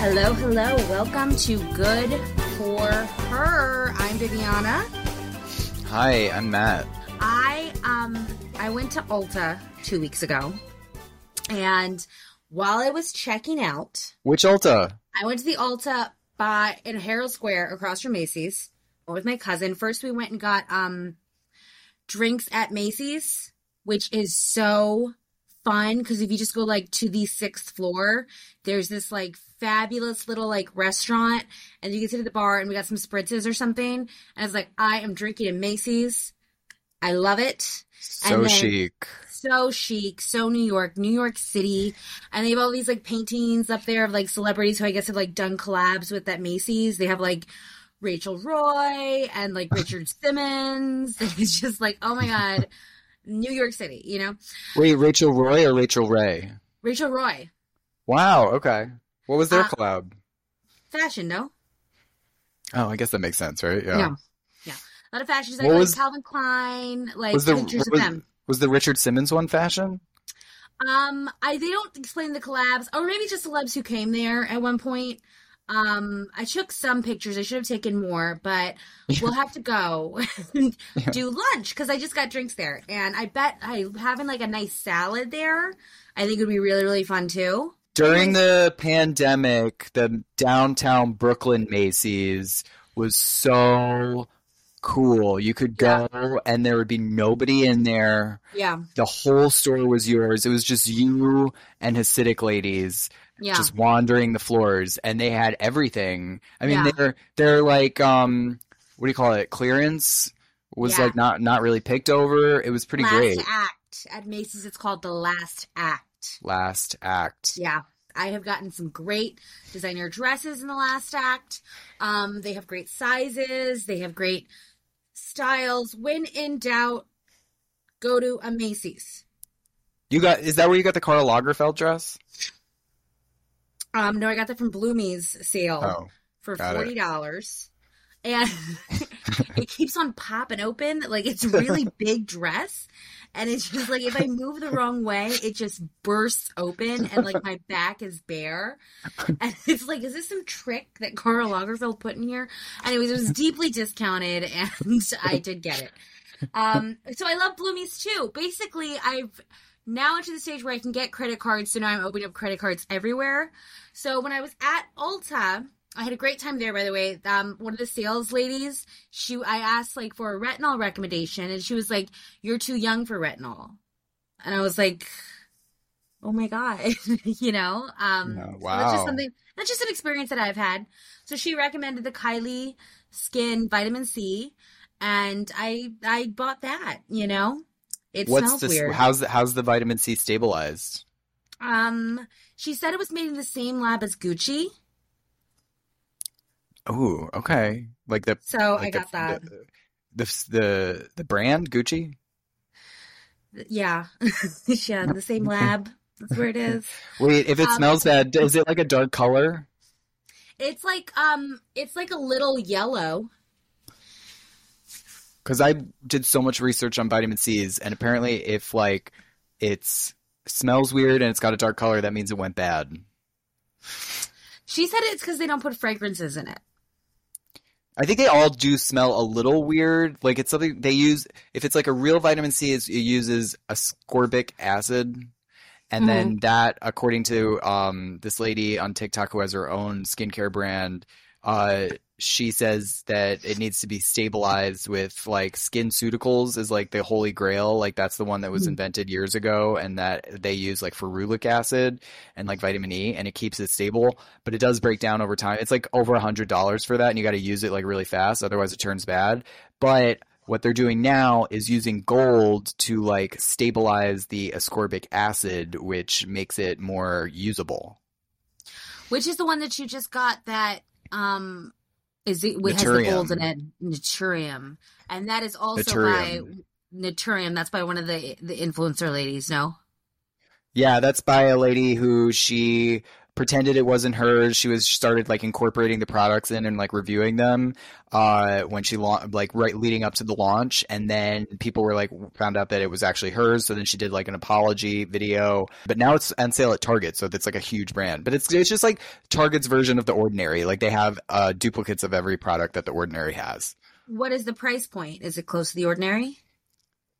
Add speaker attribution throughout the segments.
Speaker 1: Hello, hello. Welcome to Good for Her. I'm Viviana.
Speaker 2: Hi, I'm Matt.
Speaker 1: I um I went to Ulta two weeks ago, and while I was checking out,
Speaker 2: Which Ulta?
Speaker 1: I went to the Ulta by in Herald Square across from Macy's with my cousin. First, we went and got um drinks at Macy's, which is so fun because if you just go like to the sixth floor, there's this like fabulous little like restaurant, and you can sit at the bar and we got some spritzes or something. And it's like I am drinking at Macy's. I love it.
Speaker 2: So
Speaker 1: then-
Speaker 2: chic.
Speaker 1: So chic, so New York, New York City, and they have all these like paintings up there of like celebrities who I guess have like done collabs with that Macy's. They have like Rachel Roy and like Richard Simmons. It's just like, oh my god, New York City, you know?
Speaker 2: Wait, Rachel Roy or Rachel Ray?
Speaker 1: Rachel Roy,
Speaker 2: Wow, okay. What was their
Speaker 1: Uh,
Speaker 2: collab?
Speaker 1: fashion, no?
Speaker 2: Oh, I guess that makes sense, right? Yeah.
Speaker 1: No. Yeah. A lot of fashion
Speaker 2: What
Speaker 1: designers,
Speaker 2: was-
Speaker 1: like Calvin Klein, like
Speaker 2: Was the
Speaker 1: pictures
Speaker 2: was,
Speaker 1: of them.
Speaker 2: was the Richard Simmons one fashion?
Speaker 1: Um, I they don't explain the collabs, or maybe just celebs who came there at one point. Um, I took some pictures. I should have taken more, but we'll have to go do lunch because I just got drinks there, and I bet I having like a nice salad there. I think would be really really fun too.
Speaker 2: During the pandemic, the downtown Brooklyn Macy's was so cool. You could go and there would be nobody in there.
Speaker 1: Yeah,
Speaker 2: The whole store was yours. It was just you and Hasidic ladies
Speaker 1: yeah,
Speaker 2: just wandering the floors and they had everything. I mean
Speaker 1: Yeah.
Speaker 2: they're they're like um what do you call it? Clearance was
Speaker 1: Yeah.
Speaker 2: like not not really picked over. It was pretty
Speaker 1: last
Speaker 2: great.
Speaker 1: act at Macy's. It's called the Last Act.
Speaker 2: Last act.
Speaker 1: Yeah. I have gotten some great designer dresses in the last act. Um, they have great sizes. They have great styles. When in doubt, go to a Macy's.
Speaker 2: You got is that where you got the Karl Lagerfeld dress?
Speaker 1: Um, no, I got that from Bloomie's sale
Speaker 2: Oh.
Speaker 1: for forty dollars, and it keeps on popping open. Like it's a really big dress, and it's just like if I move the wrong way, it just bursts open, and like my back is bare. And it's like, is this some trick that Karl Lagerfeld put in here? Anyways, it was deeply discounted, and I did get it. Um, so I love Bloomies too. Basically, I've now into the stage where I can get credit cards, so now I'm opening up credit cards everywhere. So when I was at Ulta, I had a great time there, by the way. Um, one of the sales ladies, she, I asked like for a retinol recommendation, and she was like, "You're too young for retinol," and I was like, "Oh my god," you know. Um,
Speaker 2: Yeah,
Speaker 1: so that's just something. That's just an experience that I've had. So she recommended the Kylie Skin Vitamin C, and I I bought that. You know, it
Speaker 2: What's
Speaker 1: smells
Speaker 2: this
Speaker 1: weird.
Speaker 2: how's the how's the vitamin C stabilized?
Speaker 1: Um, she said it was made in the same lab as Gucci,
Speaker 2: Oh, okay. Like the
Speaker 1: so I
Speaker 2: like the,
Speaker 1: got that.
Speaker 2: the the the the brand Gucci?
Speaker 1: Yeah, yeah, the same lab. That's where it is.
Speaker 2: Wait, if it
Speaker 1: Um,
Speaker 2: smells bad, is it like a dark color?
Speaker 1: It's like um, it's like a little yellow.
Speaker 2: Because I did so much research on vitamin C's, and apparently, if like it's smells weird and it's got a dark color, that means it went bad.
Speaker 1: She said it's because they don't put fragrances in it.
Speaker 2: I think they all do smell a little weird. Like it's something they use. If it's like a real vitamin C, it's, it uses ascorbic acid, and then that, according to um, this lady on TikTok who has her own skincare brand, uh, she says that it needs to be stabilized with like skin SkinCeuticals is like the holy grail. Like that's the one that was
Speaker 1: Mhm.
Speaker 2: invented years ago, and that they use like ferulic acid and like vitamin E, and it keeps it stable. But it does break down over time. It's like over a hundred dollars for that, and you got to use it like really fast, otherwise it turns bad. But what they're doing now is using gold to like stabilize the ascorbic acid, which makes it more usable.
Speaker 1: Which is the one that you just got that um is it has the gold in it, Naturium. And that is also by
Speaker 2: Naturium.
Speaker 1: Naturium. That's by one of the the influencer ladies, no?
Speaker 2: Yeah, that's by a lady who she pretended it wasn't hers. She was started like incorporating the products in and like reviewing them uh, when she launched, like right leading up to the launch, and then people were like found out that it was actually hers. So then she did like an apology video, but now it's on sale at Target, so it's like a huge brand. But it's it's just like Target's version of the Ordinary. Like they have uh, duplicates of every product that the Ordinary has.
Speaker 1: What is the price point? Is it close to the ordinary?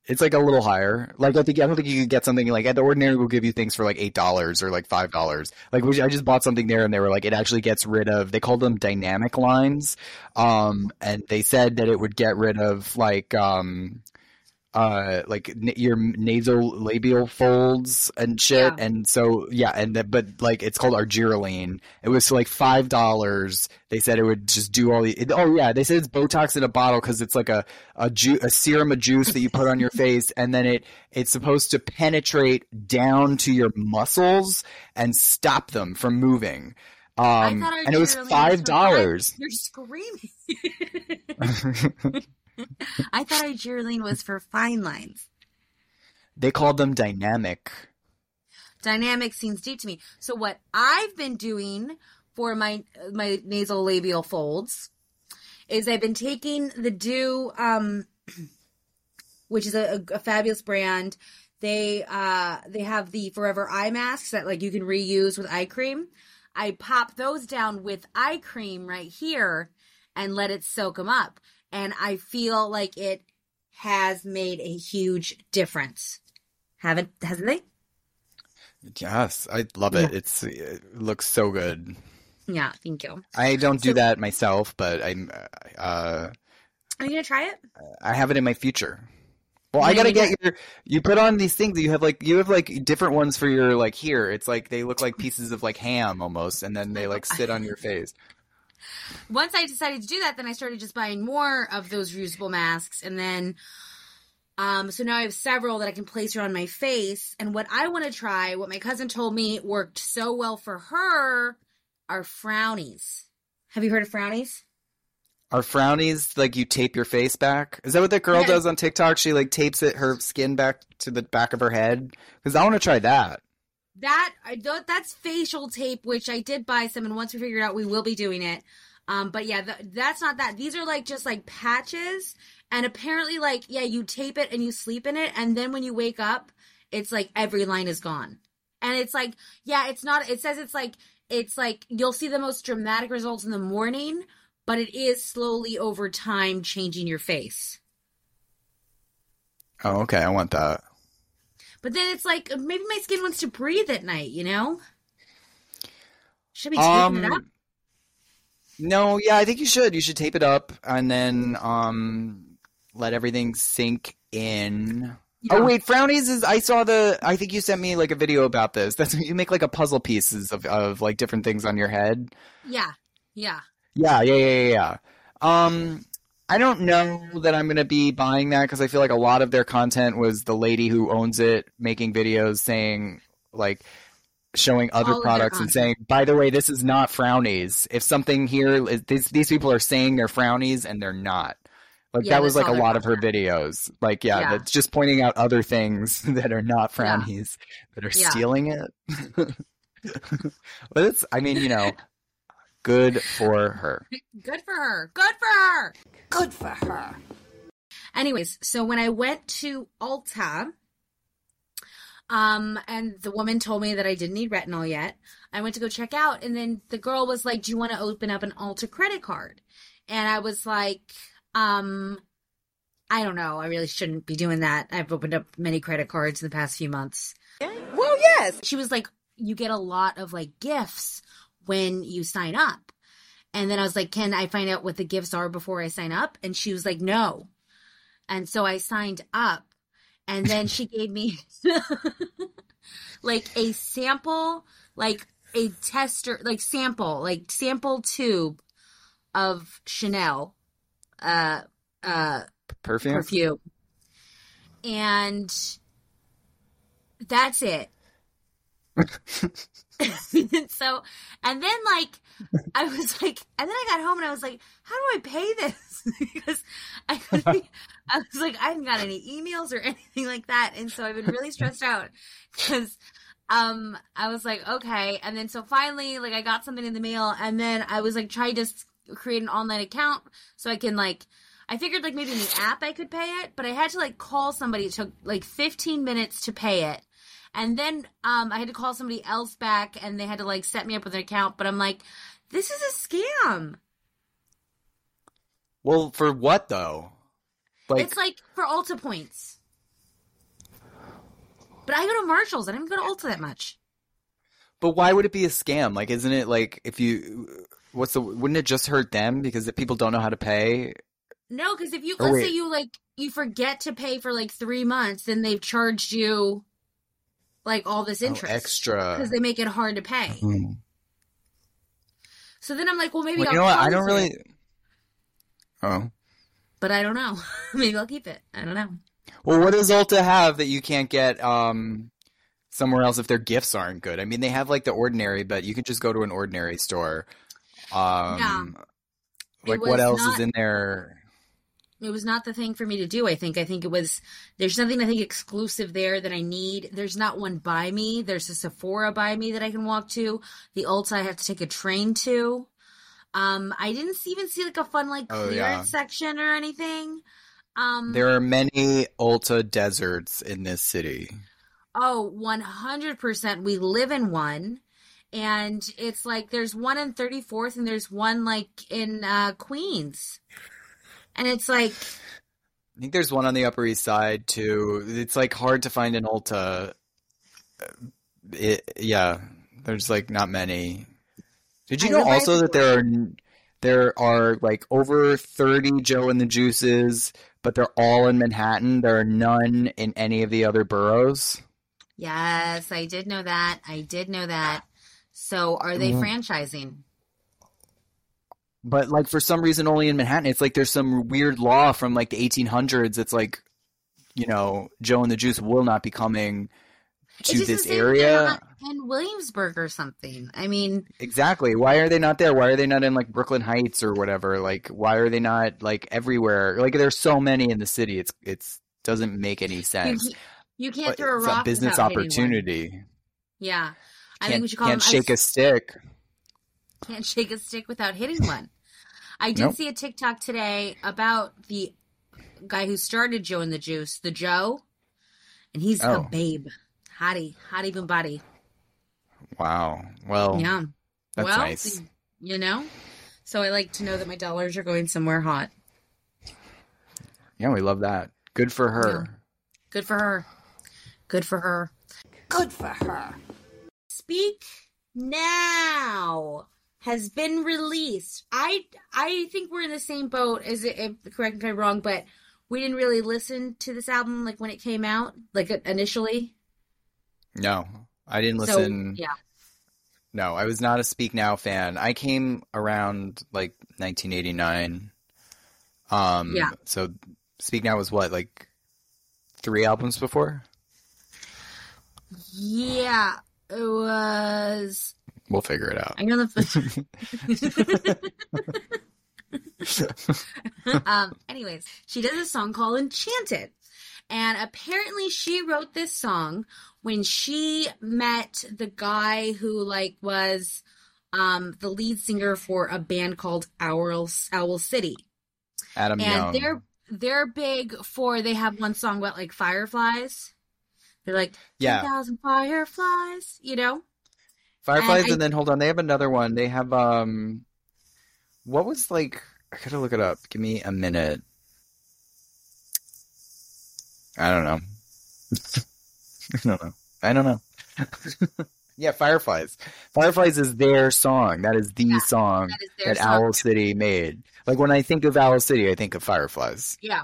Speaker 2: It's like a little higher. Like I think I don't think you could get something like at the ordinary will give you things for like eight dollars or like five dollars. Like which I just bought something there and they were like it actually gets rid of they called them dynamic lines. Um and they said that it would get rid of like um uh like n- your nasal labial folds and shit.
Speaker 1: Yeah.
Speaker 2: and so yeah and that but like it's called argireline it was like five dollars. They said it would just do all the it, oh yeah they said it's botox in a bottle because it's like a a, ju- a serum of juice that you put on your face and then it it's supposed to penetrate down to your muscles and stop them from moving. Um and it was five dollars.
Speaker 1: You're screaming. I thought Argireline was for fine lines.
Speaker 2: they called them dynamic
Speaker 1: Dynamic seems deep to me. So what I've been doing for my my nasal labial folds is I've been taking the Dieux, um, which is a, a, a fabulous brand. They uh they have the Forever Eye masks that like you can reuse with eye cream. I pop those down with eye cream right here and let it soak them up, and I feel like it has made a huge difference. Haven't hasn't they?
Speaker 2: Yes, I love it. It's it looks so good.
Speaker 1: Yeah, thank you.
Speaker 2: I don't do
Speaker 1: So-
Speaker 2: that myself, but I'm uh
Speaker 1: Are you gonna try it?
Speaker 2: I have it in my future. Well, I gotta get your. You put on these things. You have like you have like different ones for your like here. It's like they look like pieces of like ham almost, and then they like sit on your face.
Speaker 1: Once I decided to do that, then I started just buying more of those reusable masks, and then, um, so now I have several that I can place around my face. And what I want to try, what my cousin told me worked so well for her, are frownies. Have you heard of frownies?
Speaker 2: Are frownies like you tape your face back? Is that what that girl
Speaker 1: Yeah.
Speaker 2: does on TikTok? She like tapes it her skin back to the back of her head. Because I want to try that.
Speaker 1: That. That's facial tape, which I did buy some, and once we figure it out, we will be doing it. Um, but yeah, th- that's not that. These are like just like patches, and apparently, like yeah, you tape it and you sleep in it, and then when you wake up, it's like every line is gone, and it's like yeah, it's not. It says it's like it's like you'll see the most dramatic results in the morning, but it is slowly over time changing your face.
Speaker 2: Oh, okay. I want that.
Speaker 1: But then it's like maybe my skin wants to breathe at night, you know. Should be taping it up.
Speaker 2: Um, no, yeah, I think you should. You should tape it up and then um let everything sink in.
Speaker 1: Yeah.
Speaker 2: Oh wait, frownies is I saw the I think you sent me like a video about this. That's you make like a puzzle pieces of of like different things on your head.
Speaker 1: Yeah, yeah.
Speaker 2: Yeah, yeah, yeah, yeah. yeah. Um I don't know that I'm going to be buying that because I feel like a lot of their content was the lady who owns it making videos saying like showing other
Speaker 1: oh, All
Speaker 2: products and saying, by the way, this is not frownies. If something here, is- these these people are saying they're frownies and they're not. Like
Speaker 1: Yeah,
Speaker 2: that was like a lot of her videos. Like yeah,
Speaker 1: Yeah.
Speaker 2: that's just pointing out other things that are not
Speaker 1: Yeah.
Speaker 2: frownies that are
Speaker 1: Yeah.
Speaker 2: stealing it. but it's, I mean, you know, good for her.
Speaker 1: Good for her. Good for her. Good for her. Anyways, so when I went to Ulta, um, and the woman told me that I didn't need retinol yet, I went to go check out, and then the girl was like, "Do you want to open up an Ulta credit card?" And I was like, um, I don't know. I really shouldn't be doing that. I've opened up many credit cards in the past few months.
Speaker 3: Well, yes.
Speaker 1: she was like, you get a lot of like gifts when you sign up. And then I was like, can I find out what the gifts are before I sign up? And she was like, no. And so I signed up. And then she gave me like a sample, like a tester, like sample, like sample tube of Chanel uh uh
Speaker 2: Perfume.
Speaker 1: perfume. And that's it. so, and then like, I was like, and then I got home and I was like, how do I pay this? because I couldn't, I was like, I haven't got any emails or anything like that. And so I've been really stressed out because um, I was like, okay. And then so finally, like, I got something in the mail, and then I was like, trying to create an online account so I can like. I figured like maybe in the app I could pay it, but I had to like call somebody. It took like 15 minutes to pay it. And then um I had to call somebody else back and they had to like set me up with an account, but I'm like, this is a scam.
Speaker 2: Well, for what though? Like,
Speaker 1: it's like for Ulta points. But I go to Marshalls. I don't even go to Ulta that much.
Speaker 2: but why would it be a scam? Like, isn't it like if you, what's the, wouldn't it just hurt them because people don't know how to pay?
Speaker 1: No, because if you
Speaker 2: Oh,
Speaker 1: let's
Speaker 2: wait.
Speaker 1: say you like you forget to pay for like three months, then they've charged you like all this
Speaker 2: Oh,
Speaker 1: interest
Speaker 2: extra.
Speaker 1: because they make it hard to pay.
Speaker 2: Hmm.
Speaker 1: So then I'm like, well, maybe
Speaker 2: Well,
Speaker 1: I'll
Speaker 2: you know what? I don't
Speaker 1: it.
Speaker 2: really. Oh.
Speaker 1: but I don't know. maybe I'll keep it. I don't know.
Speaker 2: Well, what does Ulta have that you can't get um somewhere else if their gifts aren't good? I mean, they have like the ordinary, but you can just go to an ordinary store. Um,
Speaker 1: Yeah.
Speaker 2: Like what else
Speaker 1: not-
Speaker 2: is in there?
Speaker 1: It was not the thing for me to do. I think. I think it was. There's nothing I think exclusive there that I need. There's not one by me. There's a Sephora by me that I can walk to. The Ulta I have to take a train to. Um, I didn't even see like a fun like
Speaker 2: Oh,
Speaker 1: clearance
Speaker 2: yeah.
Speaker 1: section or anything. Um,
Speaker 2: There are many Ulta deserts in this city.
Speaker 1: Oh, 100%. We live in one. And it's like there's one in 34th and there's one like in uh, Queens. And it's like,
Speaker 2: I think there's one on the Upper East Side too. It's like hard to find an Ulta. It, yeah, there's like not many. Did you
Speaker 1: I
Speaker 2: know also that there are there are like over 30 Joe and the Juices, but they're all in Manhattan. There are none in any of the other boroughs.
Speaker 1: yes, I did know that. I did know that. So are they
Speaker 2: Mhm.
Speaker 1: franchising?
Speaker 2: But like for some reason only in Manhattan. It's like there's some weird law from like the 1800s. It's like, you know, Joe and the Juice will not be coming to this area.
Speaker 1: in Williamsburg or something. I mean,
Speaker 2: Exactly. Why are they not there? Why are they not in like Brooklyn Heights or whatever? Like why are they not like everywhere? Like there's so many in the city. It's it's doesn't make any sense.
Speaker 1: you can't
Speaker 2: But
Speaker 1: throw a
Speaker 2: it's
Speaker 1: rock
Speaker 2: a business opportunity.
Speaker 1: Yeah. I think we should call
Speaker 2: can't
Speaker 1: them
Speaker 2: shake a stick.
Speaker 1: can't shake a stick without hitting one. I did
Speaker 2: Nope.
Speaker 1: see a TikTok today about the guy who started Joe and the Juice, the Joe, and he's a
Speaker 2: Oh.
Speaker 1: babe, hottie, hottie boom body.
Speaker 2: Wow. Well,
Speaker 1: yeah,
Speaker 2: that's
Speaker 1: well,
Speaker 2: nice.
Speaker 1: You know, so I like to know that my dollars are going somewhere hot.
Speaker 2: Yeah, we love that. Good for her.
Speaker 1: Good for her. Good for her.
Speaker 3: Good for her.
Speaker 1: Speak Now has been released. I I think we're in the same boat as it, if, correct me if I'm wrong, but we didn't really listen to this album like when it came out, like initially.
Speaker 2: No, I didn't
Speaker 1: So
Speaker 2: listen.
Speaker 1: yeah,
Speaker 2: No, I was not a Speak Now fan. I came around like 1989. Um,
Speaker 1: Yeah.
Speaker 2: So Speak Now was what, like three albums before?
Speaker 1: yeah, it was.
Speaker 2: We'll figure it out.
Speaker 1: I know the. um. Anyways, she does a song called "Enchanted," and apparently she wrote this song when she met the guy who like was um the lead singer for a band called Owl Owl City.
Speaker 2: Adam
Speaker 1: and
Speaker 2: Young.
Speaker 1: they're they're big for they have one song about like fireflies. They're like
Speaker 2: Yeah.
Speaker 1: 10,000 fireflies, you know?
Speaker 2: Fireflies,
Speaker 1: and I-
Speaker 2: and then hold on, they have another one. They have um, what was like? I gotta look it up. Give me a minute. I don't know. I don't know. I don't know. yeah, Fireflies. Fireflies is their song. That is the
Speaker 1: Yeah,
Speaker 2: song
Speaker 1: That
Speaker 2: that
Speaker 1: song.
Speaker 2: Owl City made. Like when I think of Owl City, I think of Fireflies.
Speaker 1: Yeah.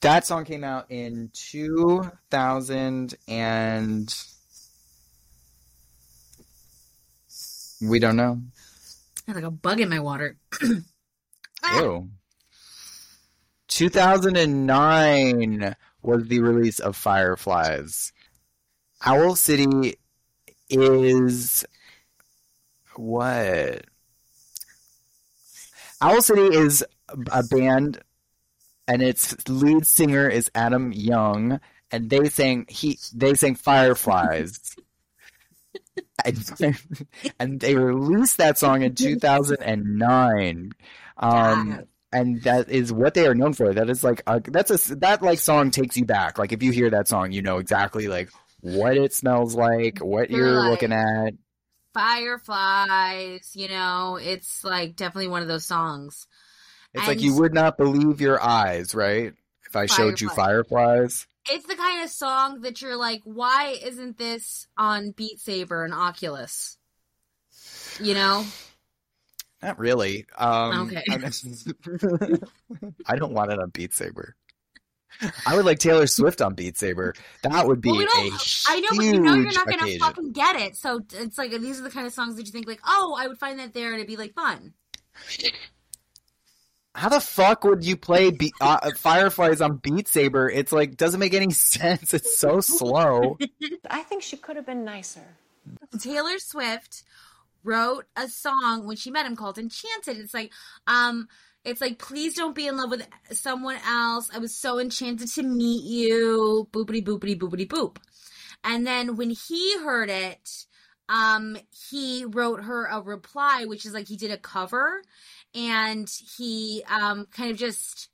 Speaker 2: That song came out in 2000 and we don't know.
Speaker 1: I had like a bug in my water. Ah,
Speaker 2: Ew. 2009 was the release of Fireflies. Owl City is what? Owl City is a band and its lead singer is Adam Young and they sang he they sang Fireflies. And, and they released that song in 2009. Um,
Speaker 1: God.
Speaker 2: and that is what they are known for. That is like a, that's a that like song takes you back. Like if you hear that song, you know exactly like what it smells like, what
Speaker 1: You're
Speaker 2: you're
Speaker 1: like-
Speaker 2: looking at.
Speaker 1: Fireflies, you know, it's like definitely one of those songs.
Speaker 2: It's like you would not believe your eyes, right? If I showed you fireflies.
Speaker 1: It's the kind of song that you're like, why isn't this on Beat Saber and Oculus? You know?
Speaker 2: Not really. Um,
Speaker 1: Okay.
Speaker 2: I, don't want it on Beat Saber. I would like Taylor Swift on Beat Saber. That would be
Speaker 1: Well, we
Speaker 2: a
Speaker 1: don't-
Speaker 2: huge
Speaker 1: I know, but you know you're not gonna fucking get it. So it's like these are the kind of songs that you think like, oh, I would find that there and it'd be like fun.
Speaker 2: How the fuck would you play Be- uh, Fireflies on Beat Saber? It's like doesn't make any sense. It's so slow.
Speaker 3: I think she could have been nicer.
Speaker 1: Taylor Swift wrote a song when she met him called Enchanted. It's like, um, it's like, please don't be in love with someone else. I was so enchanted to meet you. Boopity boopity boopity boop. And then when he heard it, um, he wrote her a reply, which is like he did a cover and he um kind of just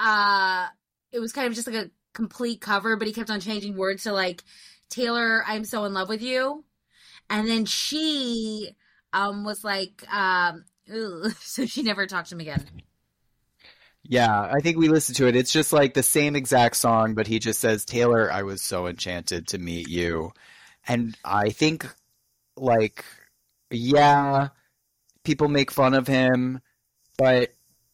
Speaker 1: uh it was kind of just like a complete cover, but he kept on changing words to like Taylor, I'm so in love with you. And then she um was like um so she never talked to him again.
Speaker 2: Yeah, I think we listened to it. It's just like the same exact song, but he just says, Taylor, I was so enchanted to meet you. And I think, like, yeah, people make fun of him, but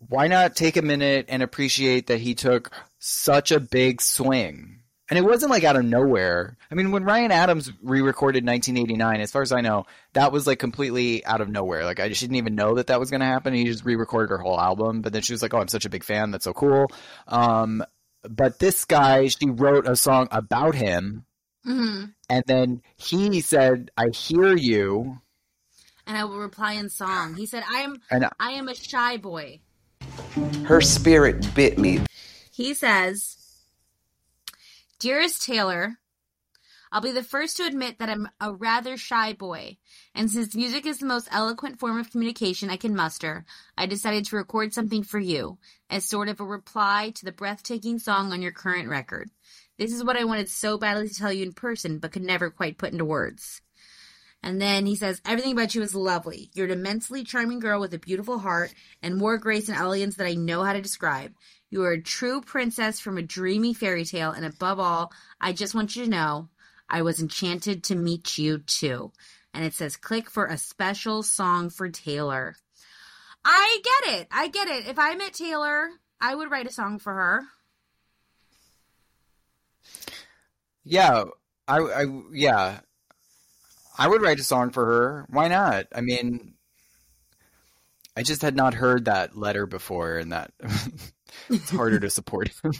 Speaker 2: why not take a minute and appreciate that he took such a big swing? And it wasn't like out of nowhere. I mean, when Ryan Adams re-recorded 1989, as far as I know, that was like completely out of nowhere. Like I just didn't even know that that was going to happen. He just re-recorded her whole album, but then she was like, "Oh, I'm such a big fan. That's so cool." Um, but this guy, she wrote a song about him,
Speaker 1: hmm
Speaker 2: and then he said, "I hear you,"
Speaker 1: And I will reply in song. He said, I am
Speaker 2: and
Speaker 1: I am a shy boy.
Speaker 4: Her spirit bit me.
Speaker 1: He says, Dearest Taylor, I'll be the first to admit that I'm a rather shy boy, and since music is the most eloquent form of communication I can muster, I decided to record something for you, as sort of a reply to the breathtaking song on your current record. This is what I wanted so badly to tell you in person, but could never quite put into words. And then he says, Everything about you is lovely. You're an immensely charming girl with a beautiful heart and more grace and elegance than I know how to describe. You are a true princess from a dreamy fairy tale, and above all, I just want you to know I was enchanted to meet you too. And it says, click for a special song for Taylor. I get it. I get it. If I met Taylor, I would write a song for her.
Speaker 2: yeah, I, I, yeah, I would write a song for her. Why not? I mean, I just had not heard that letter before, and that it's harder to support him.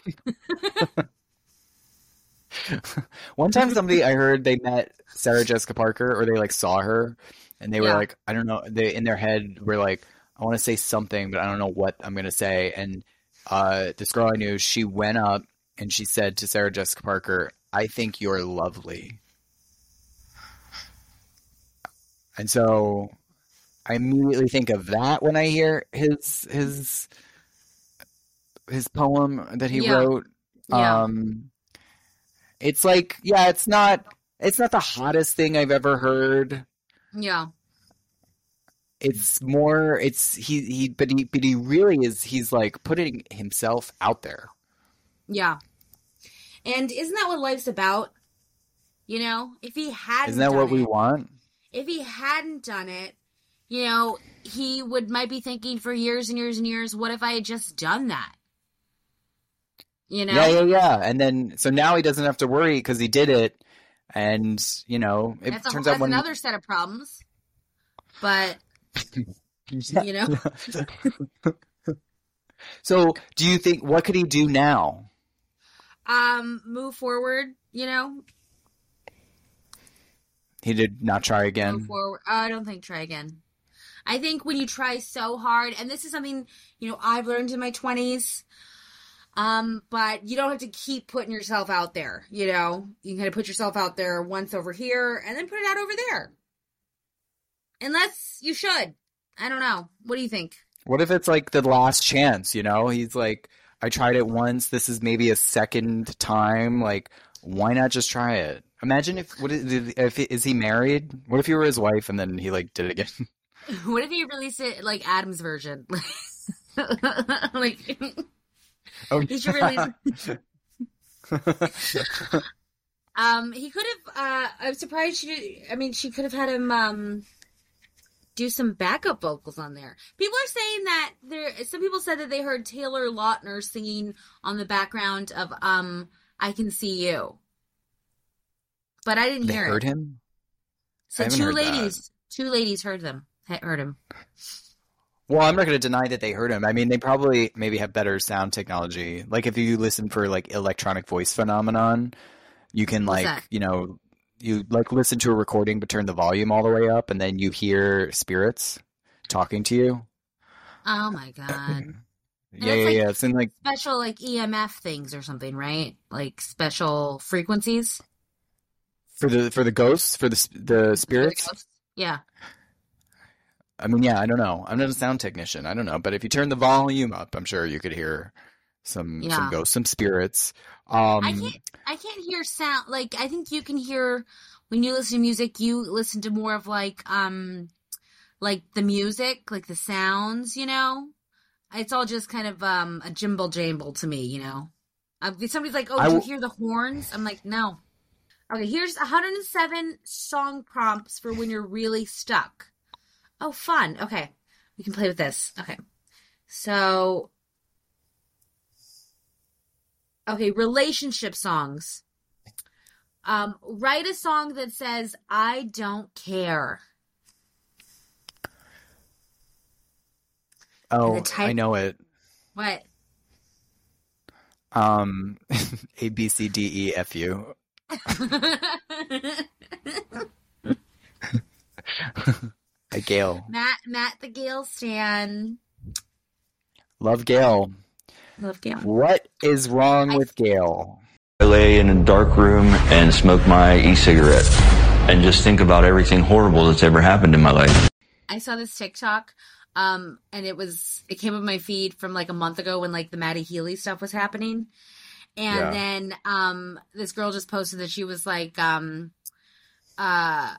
Speaker 2: One time, somebody I heard they met Sarah Jessica Parker, or they like saw her, and they were like, I don't know, they in their head were like, I want to say something, but I don't know what I'm gonna say. And uh, this girl I knew, she went up and she said to Sarah Jessica Parker, "I think you're lovely." And so I immediately think of that when I hear his his his poem that he
Speaker 1: Yeah.
Speaker 2: wrote.
Speaker 1: Yeah.
Speaker 2: Um it's like yeah, it's not it's not the hottest thing I've ever heard.
Speaker 1: Yeah.
Speaker 2: It's more it's he he but he but he really is he's like putting himself out there.
Speaker 1: Yeah. And isn't that what life's about? You know, if he hadn't
Speaker 2: Isn't that what we want?
Speaker 1: If he hadn't done it, you know, he would might be thinking for years and years and years, what if I had just done that? You know?
Speaker 2: Yeah, yeah, yeah. And then so now he doesn't have to worry because he did it, and you know it
Speaker 1: That's, a,
Speaker 2: turns
Speaker 1: that's
Speaker 2: out when
Speaker 1: another set of problems. But you know,
Speaker 2: so do you think what could he do now?
Speaker 1: um, move forward. You know,
Speaker 2: He did not try again.
Speaker 1: I don't think try again. I think when you try so hard, and this is something you know I've learned in my twenties. Um, but you don't have to keep putting yourself out there, you know? You can kind of put yourself out there once over here and then put it out over there. Unless you should. I don't know. What do you think?
Speaker 2: What if it's like the last chance, you know? He's like, I tried it once. This is maybe a second time. Like, why not just try it? Imagine if what is, if is he married? What if you were his wife and then he like did it again?
Speaker 1: What if you released it like Adam's version? like
Speaker 2: Oh,
Speaker 1: He should release- um he could have uh I'm surprised she I mean she could have had him um do some backup vocals on there. People are saying that there some people said that they heard Taylor Lautner singing on the background of um I Can See You. But I didn't
Speaker 2: they
Speaker 1: hear
Speaker 2: heard
Speaker 1: it.
Speaker 2: him.
Speaker 1: So two
Speaker 2: heard that.
Speaker 1: ladies two ladies heard them. Heard him.
Speaker 2: Well, I'm not going to deny that they heard him. I mean, they probably maybe have better sound technology. Like if you listen for like electronic voice phenomenon, you can
Speaker 1: What's
Speaker 2: like,
Speaker 1: that?
Speaker 2: you know, you like listen to a recording but turn the volume all the way up and then you hear spirits talking to you.
Speaker 1: Oh my god.
Speaker 2: Yeah, yeah,
Speaker 1: like-
Speaker 2: yeah. It's in like
Speaker 1: special like EMF things or something, right? Like special frequencies.
Speaker 2: for the for the ghosts, for the the spirits.
Speaker 1: Yeah.
Speaker 2: I mean, yeah, I don't know. I'm not a sound technician. I don't know, but if you turn the volume up, I'm sure you could hear some
Speaker 1: Yeah.
Speaker 2: some ghosts, some spirits. Um,
Speaker 1: I can't I can't hear sound like I think you can hear when you listen to music, you listen to more of like um like the music, like the sounds, you know? It's all just kind of um a jimble jamble to me, you know. Uh, somebody's like, "Oh,
Speaker 2: I
Speaker 1: do you hear the horns?" I'm like, "No." Okay, here's 107 song prompts for when you're really stuck. Oh, fun. Okay. We can play with this. Okay. So Okay, relationship songs. Um, write a song that says "I don't care."
Speaker 2: Oh,
Speaker 1: the type-
Speaker 2: I know it.
Speaker 1: What?
Speaker 2: Um, A B C D E F U. A Gayle.
Speaker 1: Matt, Matt, the Gayle Stan.
Speaker 2: Love Gayle.
Speaker 1: Love Gayle.
Speaker 2: What is wrong with Gayle?
Speaker 5: I lay in a dark room and smoke my e-cigarette and just think about everything horrible that's ever happened in my life.
Speaker 1: I saw this TikTok, um, and it was it came up my feed from like a month ago when like the Matty Healy stuff was happening, and
Speaker 2: Yeah.
Speaker 1: then um, this girl just posted that she was like, um, uh,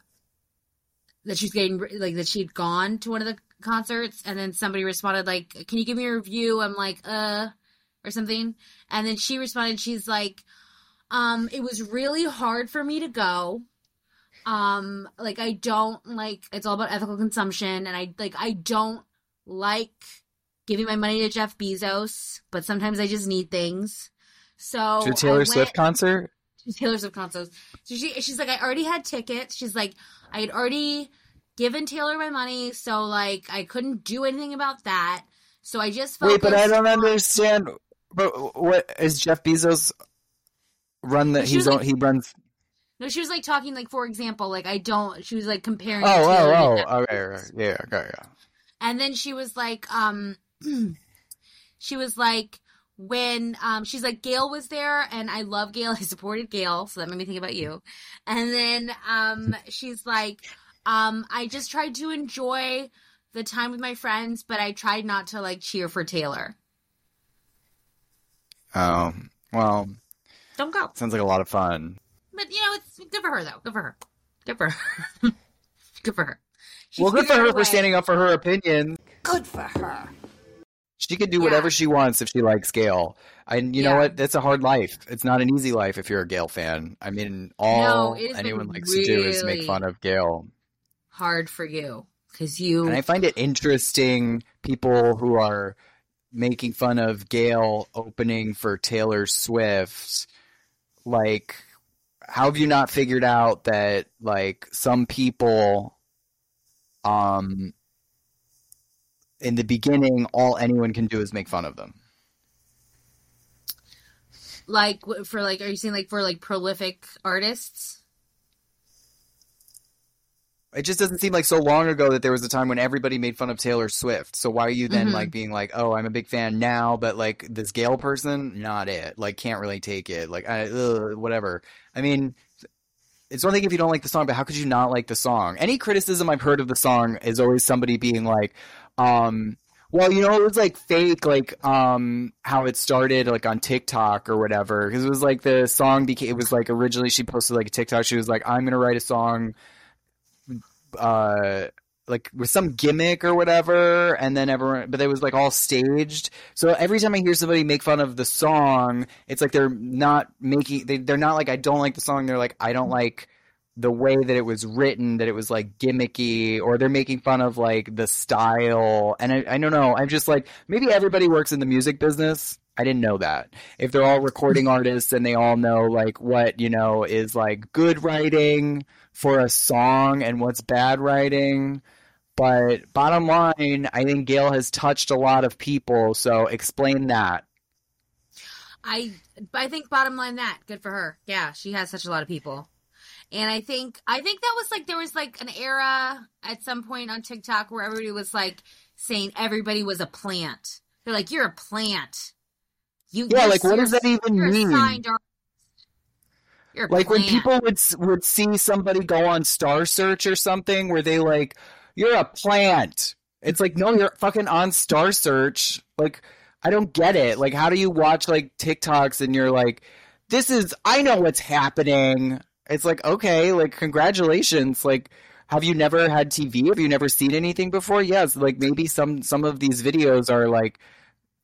Speaker 1: that she's getting like that she'd gone to one of the concerts, and then somebody responded like, "Can you give me a review?" I'm like, uh, or something, and then she responded, she's like, um, it was really hard for me to go um like i don't like it's all about ethical consumption and i like i don't like giving my money to jeff bezos but sometimes i just need things so
Speaker 2: To Taylor
Speaker 1: went
Speaker 2: Swift concert?
Speaker 1: to taylor swift concerts so she she's like i already had tickets she's like i had already given taylor my money so like i couldn't do anything about that so i just
Speaker 2: Wait, but I don't
Speaker 1: on-
Speaker 2: understand. But what is Jeff Bezos run
Speaker 1: that
Speaker 2: He's on,
Speaker 1: like-
Speaker 2: he runs.
Speaker 1: No she was like talking like for example like i don't she was like comparing
Speaker 2: Oh,
Speaker 1: Taylor to
Speaker 2: oh, oh. Okay, right. yeah, okay, yeah.
Speaker 1: And then she was like, um, she was like, when um, she's like, Gayle was there, and I love Gayle. I supported Gayle, so that made me think about you. And then um, she's like, um, I just tried to enjoy the time with my friends, but I tried not to like cheer for Taylor.
Speaker 2: Oh, well,
Speaker 1: Don't go.
Speaker 2: sounds like a lot of fun.
Speaker 1: But you know, it's good for her though. Good for her. Good for her. good for her. She
Speaker 2: well, good for
Speaker 1: figured
Speaker 2: her for standing up for her opinion.
Speaker 3: Good for her.
Speaker 2: She can do
Speaker 1: Yeah.
Speaker 2: whatever she wants if she likes Gayle. And you know what? That's a hard life. It's not an easy life if you're a Gayle fan. I mean, all
Speaker 1: No, it has been
Speaker 2: anyone likes to do is make fun of Gayle.
Speaker 1: Hard for you because you.
Speaker 2: And I find it interesting people who are making fun of Gayle opening for Taylor Swift. Like, how have you not figured out that like some people, um, in the beginning, all anyone can do is make fun of them.
Speaker 1: like for like are you saying like for like prolific artists
Speaker 2: it just doesn't seem like so long ago that there was a time when everybody made fun of Taylor Swift. So why are you then
Speaker 1: Mhm.
Speaker 2: like being like, oh, I'm a big fan now, but like this Gayle person, not it. Like can't really take it. Like I, ugh, whatever. I mean, it's one thing if you don't like the song, but how could you not like the song? Any criticism I've heard of the song is always somebody being like, um, well, you know, it was like fake, like um, how it started, like on TikTok or whatever, because it was like the song became. It was like originally she posted like a TikTok. She was like, "I'm gonna write a song, uh, like with some gimmick or whatever," and then everyone, but it was like all staged. So every time I hear somebody make fun of the song, it's like they're not making. They, they're not like I don't like the song. They're like I don't like the way that it was written, that it was like gimmicky, or they're making fun of like the style. And I, I don't know. I'm just like, maybe everybody works in the music business. I didn't know that. If they're all recording artists and they all know like what, you know, is like good writing for a song and what's bad writing. But bottom line, I think Gayle has touched a lot of people. So explain that.
Speaker 1: I I think bottom line that good for her. Yeah, she has such a lot of people. And I think I think that was like there was like an era at some point on TikTok where everybody was like saying everybody was a plant. They're like, You're a plant. You
Speaker 2: Yeah, like, what does that even mean?
Speaker 1: Signed artist. You're a
Speaker 2: like when people would would see somebody go on Star Search or something where they like you're a plant. It's like no, you're fucking on Star Search. Like I don't get it. Like how do you watch like TikToks and you're like this is I know what's happening. It's like okay, like congratulations. Like have you never had TV? Have you never seen anything before? Yes, like maybe some some of these videos are like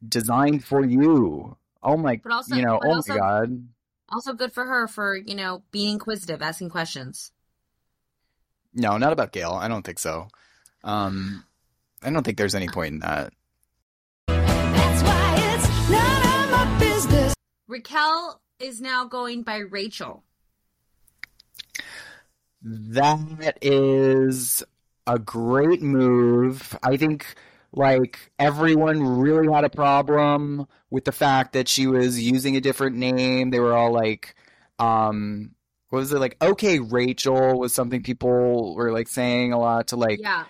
Speaker 2: designed for you. Oh my,
Speaker 1: But also-
Speaker 2: you know, oh
Speaker 1: also-
Speaker 2: my god.
Speaker 1: Also good for her for, you know, being inquisitive, asking questions.
Speaker 2: No, not about Gayle. I don't think so. Um, I don't think there's any point in that.
Speaker 6: That's why it's none of my business.
Speaker 1: Raquel is now going by Rachel.
Speaker 2: That is a great move. I think like everyone really had a problem with the fact that she was using a different name. They were all like, um, what was it like? Okay, Rachel was something people were like saying a lot to like
Speaker 1: Yeah.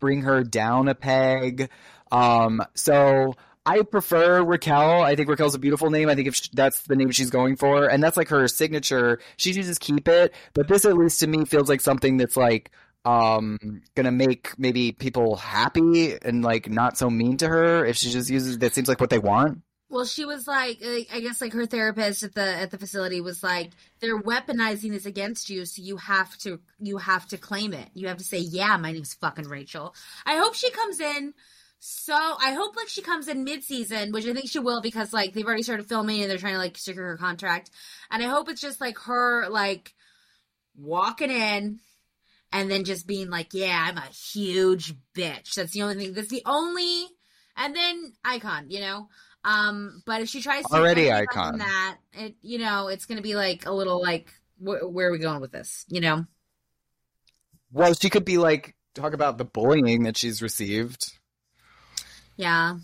Speaker 2: bring her down a peg. Um, so I prefer Raquel. I think Raquel's a beautiful name. I think if sh that's the name she's going for, and that's like her signature, she should just keep it. But this, at least to me, feels like something that's like um gonna make maybe people happy and like not so mean to her if she just uses that seems like what they want
Speaker 1: Well, she was like, I guess, like her therapist at the at the facility was like, they're weaponizing this against you, so you have to you have to claim it. You have to say, yeah, my name's fucking Rachel. I hope she comes in. So I hope like she comes in mid season, which I think she will because like they've already started filming and they're trying to like secure her contract. And I hope it's just like her like walking in and then just being like, yeah, I'm a huge bitch. That's the only thing. That's the only. And then icon, you know. Um, but if she tries to
Speaker 2: Already icon.
Speaker 1: that, it you know, it's gonna be like a little like, wh- where are we going with this? You know.
Speaker 2: well she could be like talk about the bullying that she's received
Speaker 1: Yeah.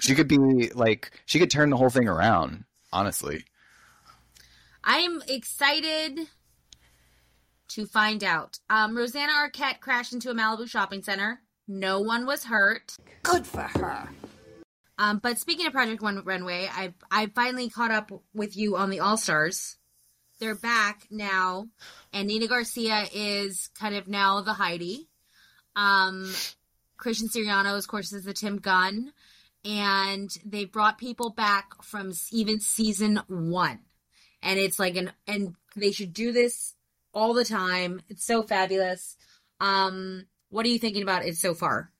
Speaker 2: she could be like she could turn the whole thing around honestly
Speaker 1: I'm excited to find out. Um, Rosanna Arquette crashed into a Malibu shopping center. No one was hurt.
Speaker 6: Good for her.
Speaker 1: Um, but speaking of Project One Runway, I I finally caught up with you on the All Stars. They're back now, and Nina Garcia is kind of now the Heidi. Um, Christian Siriano, of course, is the Tim Gunn, and they brought people back from even season one, and it's like an and they should do this all the time. It's so fabulous. Um, what are you thinking about it so far?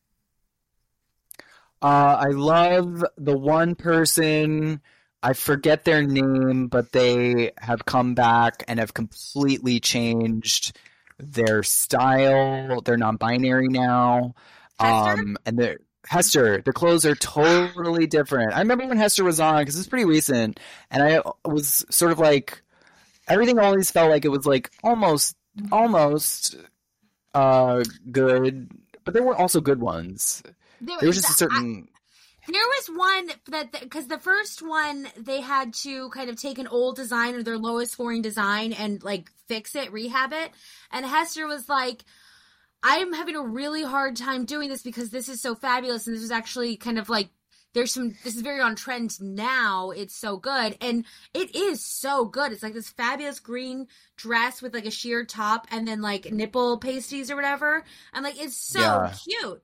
Speaker 2: Uh, I love the one person. I forget their name, but they have come back and have completely changed their style. They're non-binary now.
Speaker 1: Hester?
Speaker 2: Um, and they're Hester. The clothes are totally different. I remember when Hester was on because it's pretty recent, and I was sort of like everything always felt like it was like almost, almost uh good, but there were also good ones.
Speaker 1: There,
Speaker 2: There was just a
Speaker 1: I-
Speaker 2: certain
Speaker 1: There was one that because the first one they had to kind of take an old design or their lowest scoring design and like fix it, rehab it. And Hester was like, "I'm having a really hard time doing this because this is so fabulous, and this was actually kind of like." There's some. This is very on trend now. It's so good, and it is so good. It's like this fabulous green dress with like a sheer top, and then like nipple pasties or whatever. And like it's so
Speaker 2: Yeah.
Speaker 1: cute.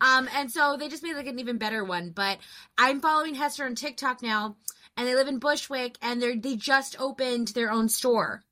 Speaker 1: Um, and so they just made like an even better one. But I'm following Hester on TikTok now, and they live in Bushwick, and they're they just opened their own store,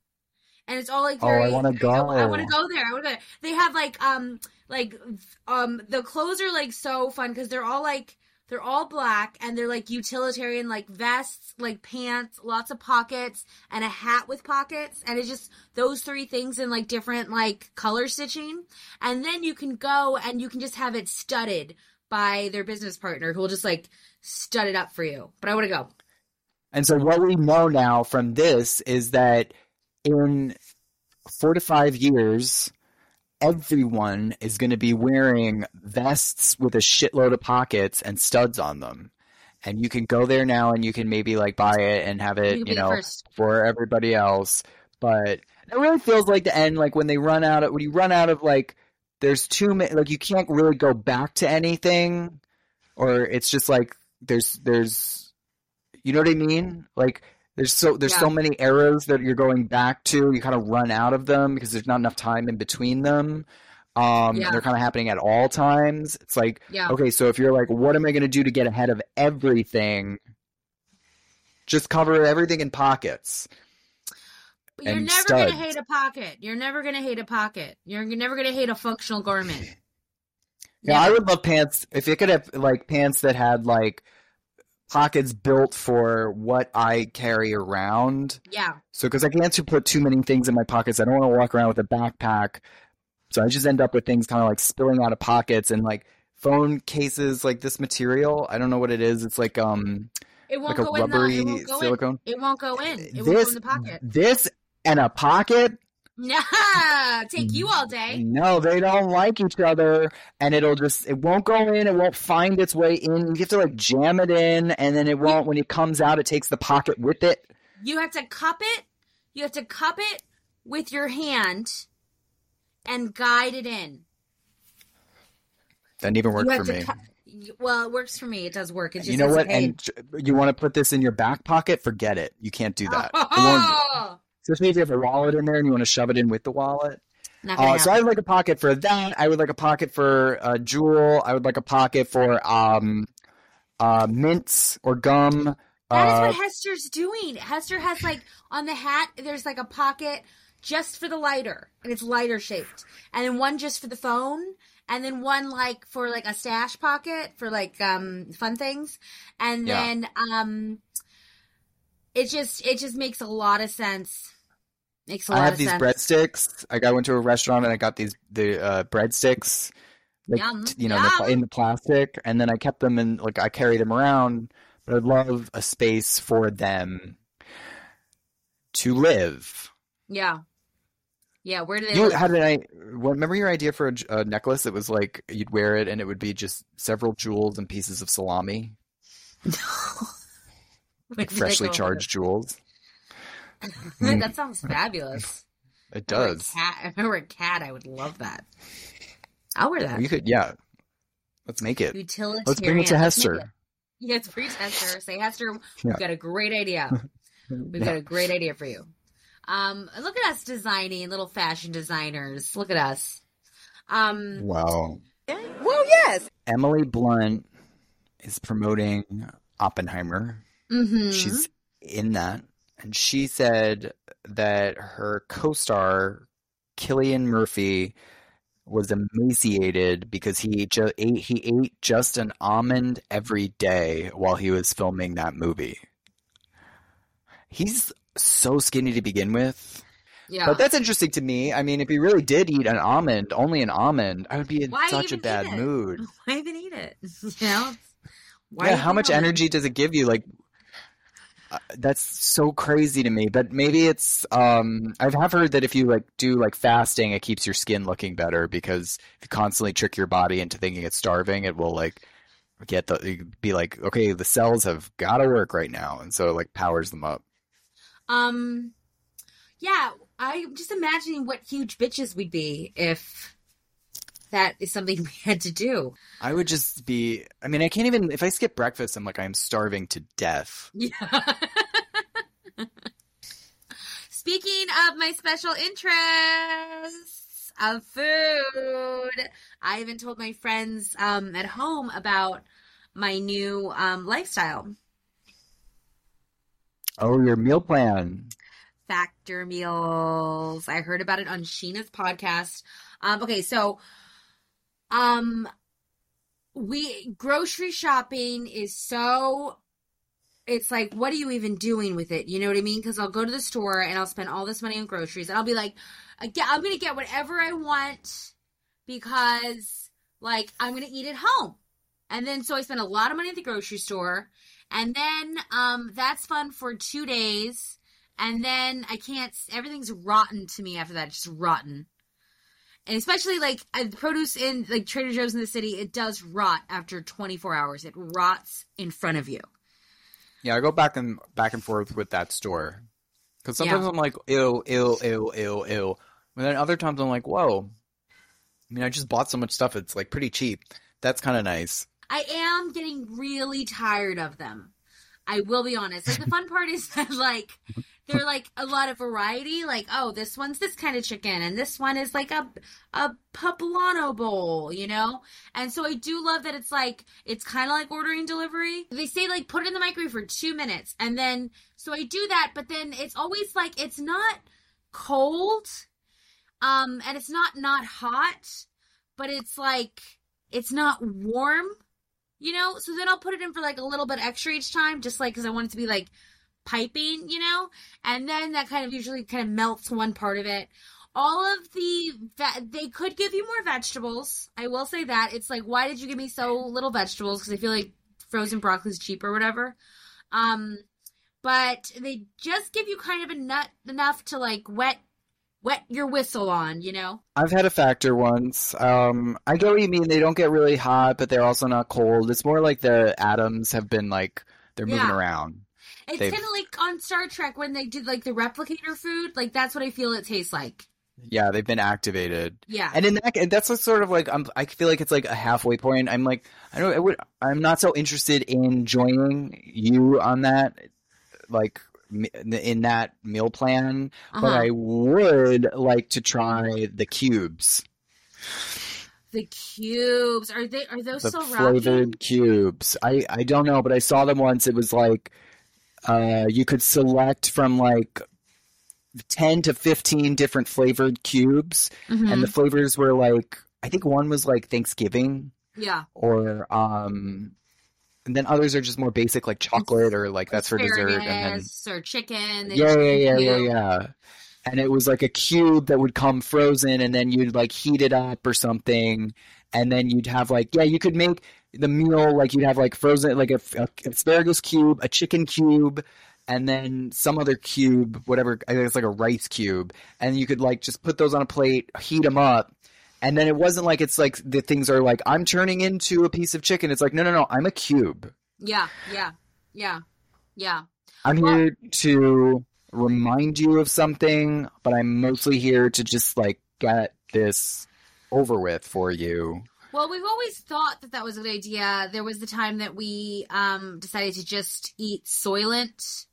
Speaker 1: and it's all like very,
Speaker 2: Oh, I
Speaker 1: very.
Speaker 2: wanna go.
Speaker 1: I,
Speaker 2: go.
Speaker 1: want to go there. I want to. They have like um like um the clothes are like so fun because they're all like. They're all black and they're like utilitarian, like vests, like pants, lots of pockets, and a hat with pockets. And it's just those three things in like different like color stitching. And then you can go and you can just have it studded by their business partner who will just like stud it up for you. But I want to go.
Speaker 2: And so what we know now from this is that in four to five years, everyone is going to be wearing vests with a shitload of pockets and studs on them. And you can go there now and you can maybe like buy it and have it,
Speaker 1: can
Speaker 2: you know,
Speaker 1: first.
Speaker 2: for everybody else. But it really feels like the end, like when they run out of, when you run out of like, there's too many, like you can't really go back to anything, or it's just like there's, there's, you know what I mean? Like there's so, there's so many eras that you're going back to, you kind of run out of them because there's not enough time in between them. Um,
Speaker 1: Yeah.
Speaker 2: they're kind of happening at all times. It's like,
Speaker 1: Yeah.
Speaker 2: okay, so if you're like, what am I going to do to get ahead of everything? Just cover everything in pockets.
Speaker 1: You're never going to hate a pocket. You're never going to hate a pocket. You're never going to hate a functional garment.
Speaker 2: Yeah, I would love pants if it could have like pants that had like pockets built for what I carry around.
Speaker 1: Yeah.
Speaker 2: So, because I can't to put too many things in my pockets, I don't want to walk around with a backpack. So I just end up with things kind of like spilling out of pockets and like phone cases, like this material. I don't know what it is. It's like um
Speaker 1: It won't
Speaker 2: like a
Speaker 1: go in the,
Speaker 2: rubbery
Speaker 1: it won't go
Speaker 2: silicone.
Speaker 1: In. It won't go in. It won't go
Speaker 2: This
Speaker 1: in the pocket.
Speaker 2: this and a pocket.
Speaker 1: Nah, take you mm. all day.
Speaker 2: No, they don't like each other, and it'll just it won't go in. It won't find its way in. You have to like jam it in, and then it won't. When it comes out, it takes the pocket with it.
Speaker 1: You have to cup it. You have to cup it with your hand and guide it in.
Speaker 2: Doesn't even work for me.
Speaker 1: cu- well, it works for me. It does work. It just
Speaker 2: You know what?
Speaker 1: pain.
Speaker 2: And you want to put this in your back pocket? Forget it. You can't do that. It
Speaker 1: Oh,
Speaker 2: especially if you have a wallet in there and you want to shove it in with the wallet. Uh, so I would like a pocket for that. I would like a pocket for a jewel. I would like a pocket for um, uh, mints or gum.
Speaker 1: That is
Speaker 2: Uh,
Speaker 1: what Hester's doing. Hester has like on the hat, there's like a pocket just for the lighter, and it's lighter shaped, and then one just for the phone, and then one like for like a stash pocket for like um fun things, and
Speaker 2: Yeah.
Speaker 1: then um, it just it just makes a lot of sense. Makes a lot
Speaker 2: I have these
Speaker 1: sense.
Speaker 2: breadsticks. Like I went to a restaurant and I got these the uh, breadsticks, like
Speaker 1: Yum,
Speaker 2: you know, in the,
Speaker 1: yum.
Speaker 2: in the plastic, and then I kept them and like I carry them around. But I'd love a space for them to live.
Speaker 1: Yeah, yeah. Where do they
Speaker 2: You
Speaker 1: live?
Speaker 2: how did I remember your idea for a necklace? It was like you'd wear it and it would be just several jewels and pieces of salami,
Speaker 1: did
Speaker 2: freshly charged jewels.
Speaker 1: That sounds fabulous.
Speaker 2: It
Speaker 1: If I
Speaker 2: does.
Speaker 1: cat. If I were a cat, I would love that. I'll wear that.
Speaker 2: You could, yeah. Let's make it.
Speaker 1: Utilitarian.
Speaker 2: Let's bring it to Hester.
Speaker 1: it. Yeah, it's free Hester. Say Hester,
Speaker 2: Yeah.
Speaker 1: we've got a great idea. We've got a great idea for you. Um, look at us designing, little fashion designers. Look at us. Um,
Speaker 2: Wow.
Speaker 7: Well, yes.
Speaker 2: Emily Blunt is promoting Oppenheimer.
Speaker 1: mhm.
Speaker 2: She's in that. And she said that her co star, Cillian Murphy, was emaciated because he ju- ate he ate just an almond every day while he was filming that movie. He's so skinny to begin with.
Speaker 1: yeah.
Speaker 2: But that's interesting to me. I mean, if he really did eat an almond, only an almond, I would be in
Speaker 1: Why
Speaker 2: such a bad mood.
Speaker 1: Why even eat it? You know? Why
Speaker 2: yeah, how much
Speaker 1: almond?
Speaker 2: energy does it give you? Like, uh, that's so crazy to me. But maybe it's. Um, I have heard that if you like do like fasting, it keeps your skin looking better because if you constantly trick your body into thinking it's starving, it will like get the be like, okay, the cells have got to work right now, and so it like powers them up.
Speaker 1: Um, yeah, I'm just imagining what huge bitches we'd be if that is something we had to do.
Speaker 2: I would just be. I mean, I can't even. If I skip breakfast, I'm like, I'm starving to death.
Speaker 1: Yeah. Speaking of my special interests of food, I even told my friends um, at home about my new um, lifestyle.
Speaker 2: Oh, your meal plan.
Speaker 1: Factor meals. I heard about it on Sheena's podcast. Um, okay, so um we grocery shopping is so it's like what are you even doing with it? You know what I mean? Cuz I'll go to the store and I'll spend all this money on groceries and I'll be like I'm to get whatever I want because like I'm to eat at home. And then so I spend a lot of money at the grocery store and then um that's fun for 2 days and then I can't. Everything's rotten to me after that. Just rotten. And especially like uh, produce in like Trader Joe's in the city, it does rot after 24 hours. It rots in front of you.
Speaker 2: Yeah, I go back and back and forth with that store because sometimes
Speaker 1: Yeah.
Speaker 2: I'm like, ew, ew, ew, ew, ew, and then other times I'm like, whoa. I mean, I just bought so much stuff; it's like pretty cheap. That's kind of nice.
Speaker 1: I am getting really tired of them. I will be honest. Like the fun part is that like they're like a lot of variety. Like oh, this one's this kind of chicken, and this one is like a a poblano bowl, you know. And so I do love that it's like it's kind of like ordering delivery. They say like put it in the microwave for two minutes, and then so I do that. But then it's always like it's not cold, um, and it's not not hot, but it's like it's not warm you know so then i'll put it in for like a little bit extra each time just like because i want it to be like piping you know and then that kind of usually kind of melts one part of it all of the ve- they could give you more vegetables i will say that it's like why did you give me so little vegetables because i feel like frozen broccoli is cheap or whatever um but they just give you kind of a nut enough to like wet wet your whistle on you know
Speaker 2: I've had a factor once. Um, I get what you mean. They don't get really hot, but they're also not cold. It's more like the atoms have been like they're moving
Speaker 1: Yeah.
Speaker 2: around.
Speaker 1: It's kind of like on Star Trek when they did like the replicator food. Like that's what I feel it tastes like.
Speaker 2: Yeah, they've been activated.
Speaker 1: Yeah.
Speaker 2: And in that, and that's what's sort of like I'm. I feel like it's like a halfway point. I'm like, I don't. I would. I'm not so interested in joining you on that, like in that meal plan. But
Speaker 1: Uh-huh.
Speaker 2: I would like to try the cubes,
Speaker 1: the cubes are they are those
Speaker 2: the
Speaker 1: still
Speaker 2: flavored
Speaker 1: rocking?
Speaker 2: cubes. I I don't know, but I saw them once. It was like, uh, you could select from like. 10 to 15 different flavored cubes
Speaker 1: Mhm.
Speaker 2: and the flavors were like i think one was like thanksgiving
Speaker 1: yeah,
Speaker 2: or um and then others are just more basic like chocolate or like that's for dessert and then
Speaker 1: or chicken.
Speaker 2: yeah yeah yeah yeah yeah and it was like a cube that would come frozen and then you'd like heat it up or something and then you'd have like yeah you could make the meal like you'd have like frozen like a, a asparagus cube a chicken cube and then some other cube whatever i think it's like a rice cube and you could like just put those on a plate heat them up and then it wasn't like it's like the things are like i'm turning into a piece of chicken it's like no no no i'm a cube
Speaker 1: yeah, yeah, yeah, yeah.
Speaker 2: I'm
Speaker 1: Well-
Speaker 2: here to remind you of something, but I'm mostly here to just like get this over with for you.
Speaker 1: Well, we've always thought that that was a good idea. There was the time that we um, decided to just eat Soylent,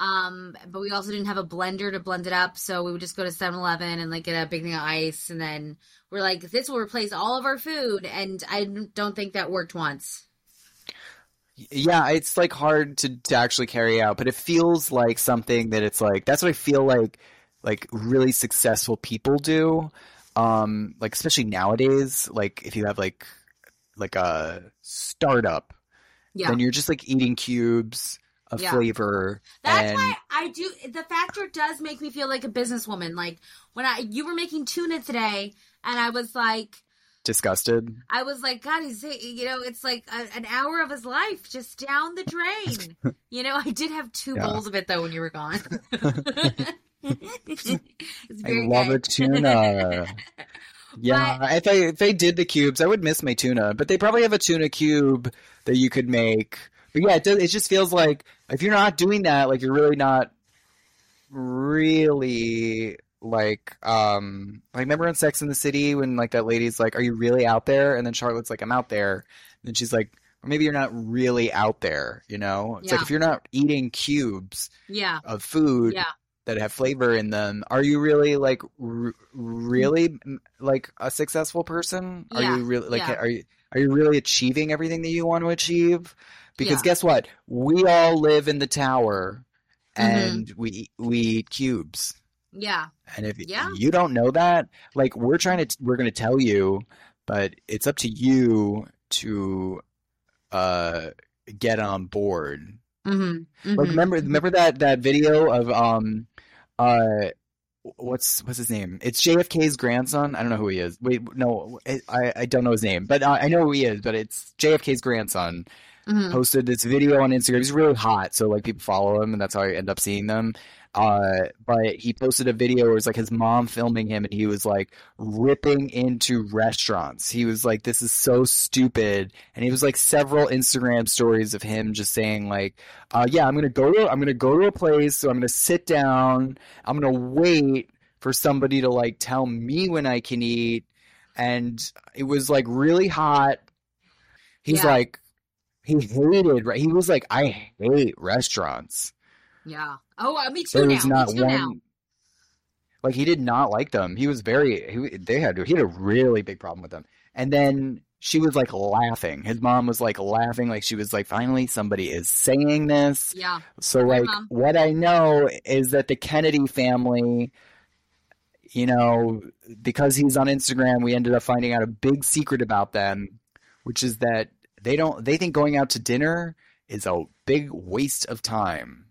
Speaker 1: um, but we also didn't have a blender to blend it up, so we would just go to 7-Eleven and like get a big thing of ice, and then we're like, this will replace all of our food, and I don't think that worked once.
Speaker 2: Yeah, it's like hard to, to actually carry out, but it feels like something that it's like that's what I feel like like really successful people do. Um like especially nowadays, like if you have like like a startup,
Speaker 1: Yeah,
Speaker 2: then you're just like eating cubes of
Speaker 1: Yeah.
Speaker 2: flavor
Speaker 1: that's
Speaker 2: and
Speaker 1: why I do. The factor does make me feel like a businesswoman. Like when I you were making tuna today, and I was like.
Speaker 2: disgusted.
Speaker 1: I was like, God, he's you know, it's like a, an hour of his life just down the drain. you know, I did have two
Speaker 2: Yeah.
Speaker 1: bowls of it though when you were gone.
Speaker 2: I love
Speaker 1: good.
Speaker 2: a tuna. Yeah, if I if they did the cubes, I would miss my tuna. But they probably have a tuna cube that you could make. But yeah, it does, it just feels like if you're not doing that, like you're really not really like um like remember in Sex in the City when like that lady's like, "Are you really out there?" And then Charlotte's like, "I'm out there." And then she's like, "Or maybe you're not really out there." You know, it's like if you're not eating cubes
Speaker 1: Yeah.
Speaker 2: of food
Speaker 1: Yeah.
Speaker 2: That have flavor in them, are you really like r- really like a successful person? Are
Speaker 1: Yeah,
Speaker 2: you really like
Speaker 1: yeah.
Speaker 2: are you are you really achieving everything that you want to achieve? Because
Speaker 1: Yeah.
Speaker 2: guess what? We all live in the tower
Speaker 1: Mm-hmm.
Speaker 2: and we we eat cubes.
Speaker 1: Yeah.
Speaker 2: And if
Speaker 1: Yeah.
Speaker 2: you don't know that, like we're trying to we're going to tell you, but it's up to you to uh get on board.
Speaker 1: Mm-hmm.
Speaker 2: Like remember remember that that video of um uh what's what's his name? It's JFK's grandson. I don't know who he is. Wait, no, I I don't know his name, but uh, I know who he is. But it's JFK's grandson
Speaker 1: Mhm.
Speaker 2: posted this video on Instagram. He's really hot, so like people follow him, and that's how I end up seeing them. Uh, but he posted a video where it's like his mom filming him, and he was like ripping into restaurants. He was like, "This is so stupid," and he was like several Instagram stories of him just saying like, uh, "Yeah, I'm gonna go to I'm gonna go to a place, so I'm gonna sit down, I'm gonna wait for somebody to like tell me when I can eat," and it was like really hot. He's
Speaker 1: Yeah.
Speaker 2: like, he hated. right? He was like, I hate restaurants.
Speaker 1: Yeah. Oh, uh, me too
Speaker 2: There
Speaker 1: now.
Speaker 2: was not
Speaker 1: me too
Speaker 2: one.
Speaker 1: now.
Speaker 2: Like he did not like them. He was very. He, they had. He had a really big problem with them. And then she was like laughing. His mom was like laughing, like she was like, finally somebody is saying this.
Speaker 1: Yeah.
Speaker 2: So
Speaker 1: Hi,
Speaker 2: like
Speaker 1: Mom.
Speaker 2: what I know is that the Kennedy family, you know, because he's on Instagram, we ended up finding out a big secret about them, which is that they don't they think going out to dinner is a big waste of time.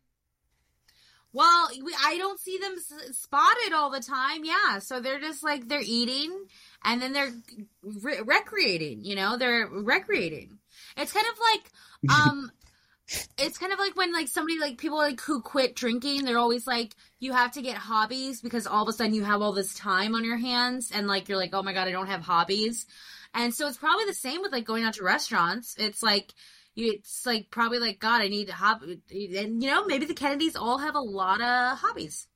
Speaker 1: Well, we, I don't see them s- spotted all the time. Yeah, so they're just like they're eating and then they're re- recreating. You know, they're recreating. It's kind of like, um, it's kind of like when like somebody like people like who quit drinking. They're always like, you have to get hobbies because all of a sudden you have all this time on your hands and like you're like, oh my god, I don't have hobbies. And so it's probably the same with like going out to restaurants. It's like it's like probably like God, I need a hobby, and you know maybe the Kennedys all have a lot of hobbies.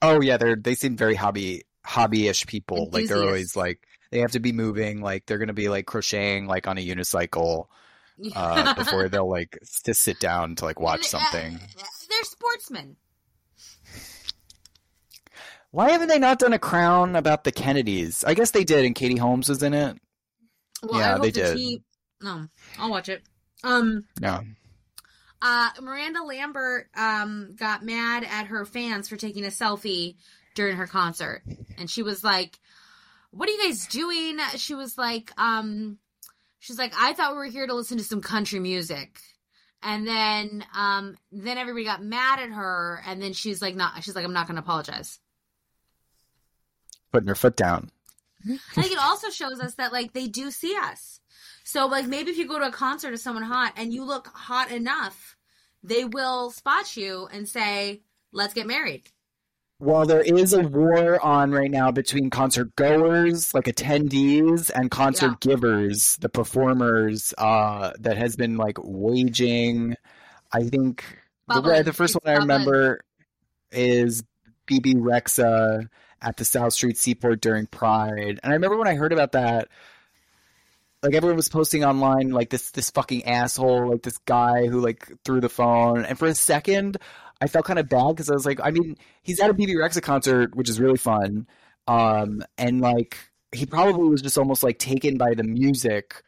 Speaker 2: Oh yeah, they're they seem very hobby hobbyish people. Like they're always like they have to be moving, like they're gonna be like crocheting like on a unicycle uh, before they'll like to sit down to like watch
Speaker 1: Uh,
Speaker 2: something.
Speaker 1: They're sportsmen.
Speaker 2: Why haven't they not done a crown about the Kennedys? I guess they did, and Katie Holmes was in it.
Speaker 1: Well,
Speaker 2: Yeah, they
Speaker 1: the
Speaker 2: did.
Speaker 1: T- no, I'll watch it. Um,
Speaker 2: No.
Speaker 1: uh, Miranda Lambert um got mad at her fans for taking a selfie during her concert, and she was like, "What are you guys doing?" She was like, um, she's like, "I thought we were here to listen to some country music." And then, um, then everybody got mad at her, and then she's like, "Not." She's like, "I'm not going to apologize."
Speaker 2: Putting her foot down.
Speaker 1: I think it also shows us that like they do see us. So like maybe if you go to a concert of someone hot and you look hot enough, they will spot you and say, "Let's get married."
Speaker 2: Well, there is a war on right now between concert goers, like attendees, and concert givers, the performers, uh, that has been like waging. I think the, the first
Speaker 1: It's
Speaker 2: one I
Speaker 1: bubbling.
Speaker 2: remember is Bebe Rexha at the South Street Seaport during Pride, and I remember when I heard about that. Like everyone was posting online, like this this fucking asshole, like this guy who like threw the phone, and for a second, I felt kind of bad because I was like, I mean, he's at a Bebe Rexha concert, which is really fun. Um, and like, he probably was just almost like taken by the music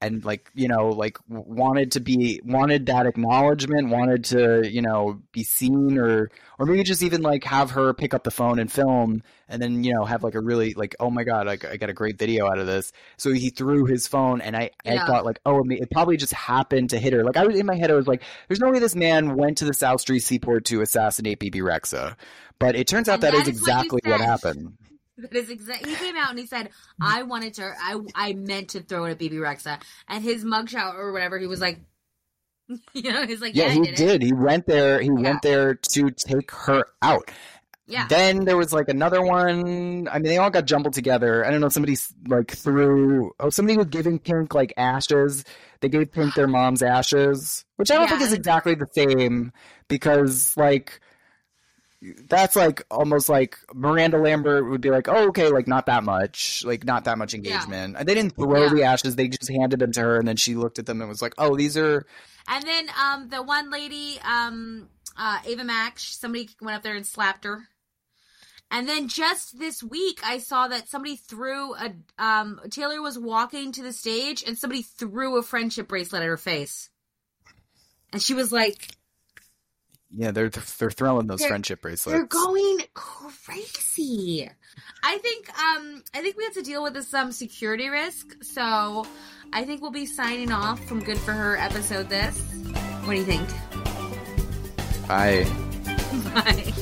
Speaker 2: and like, you know, like wanted to be, wanted that acknowledgement, wanted to, you know, be seen or, or maybe just even like have her pick up the phone and film and then, you know, have like a really like, oh my God, I, I got a great video out of this. So he threw his phone and I, I thought like, oh, it probably just happened to hit her. Like I was in my head, I was like, there's no way this man went to the South Street Seaport to assassinate Bebe Rexha. But it turns out
Speaker 1: And
Speaker 2: that
Speaker 1: that
Speaker 2: is
Speaker 1: is
Speaker 2: exactly what
Speaker 1: said.
Speaker 2: happened.
Speaker 1: That is exactly. He came out and he said, "I wanted to. I I meant to throw it at Bebe Rexha." And his mugshot or whatever, he was like, you know, he's like,
Speaker 2: Yeah,
Speaker 1: "Yeah,
Speaker 2: he
Speaker 1: did,
Speaker 2: did. He went there. He
Speaker 1: Yeah.
Speaker 2: went there to take her out.
Speaker 1: Yeah.
Speaker 2: Then there was like another one. I mean, they all got jumbled together. I don't know. Somebody like threw. Oh, somebody was giving Pink like ashes. They gave Pink their mom's ashes, which I don't
Speaker 1: Yeah,
Speaker 2: think is exactly the same because like that's like almost like Miranda Lambert would be like, oh, okay, like not that much, like not that much engagement. And they didn't throw
Speaker 1: Yeah.
Speaker 2: the ashes; they just handed them to her, and then she looked at them and was like, oh, these are.
Speaker 1: And then um the one lady, um uh Ava Max, somebody went up there and slapped her. And then just this week I saw that somebody threw a um Taylor was walking to the stage and somebody threw a friendship bracelet at her face. And she was like,
Speaker 2: Yeah, they're they're throwing those
Speaker 1: They're-
Speaker 2: friendship bracelets.
Speaker 1: They're going crazy. I think um I think we have to deal with this some security risk. So I think we'll be signing off from Good for Her episode this. What do you think?
Speaker 2: Bye.
Speaker 1: Bye.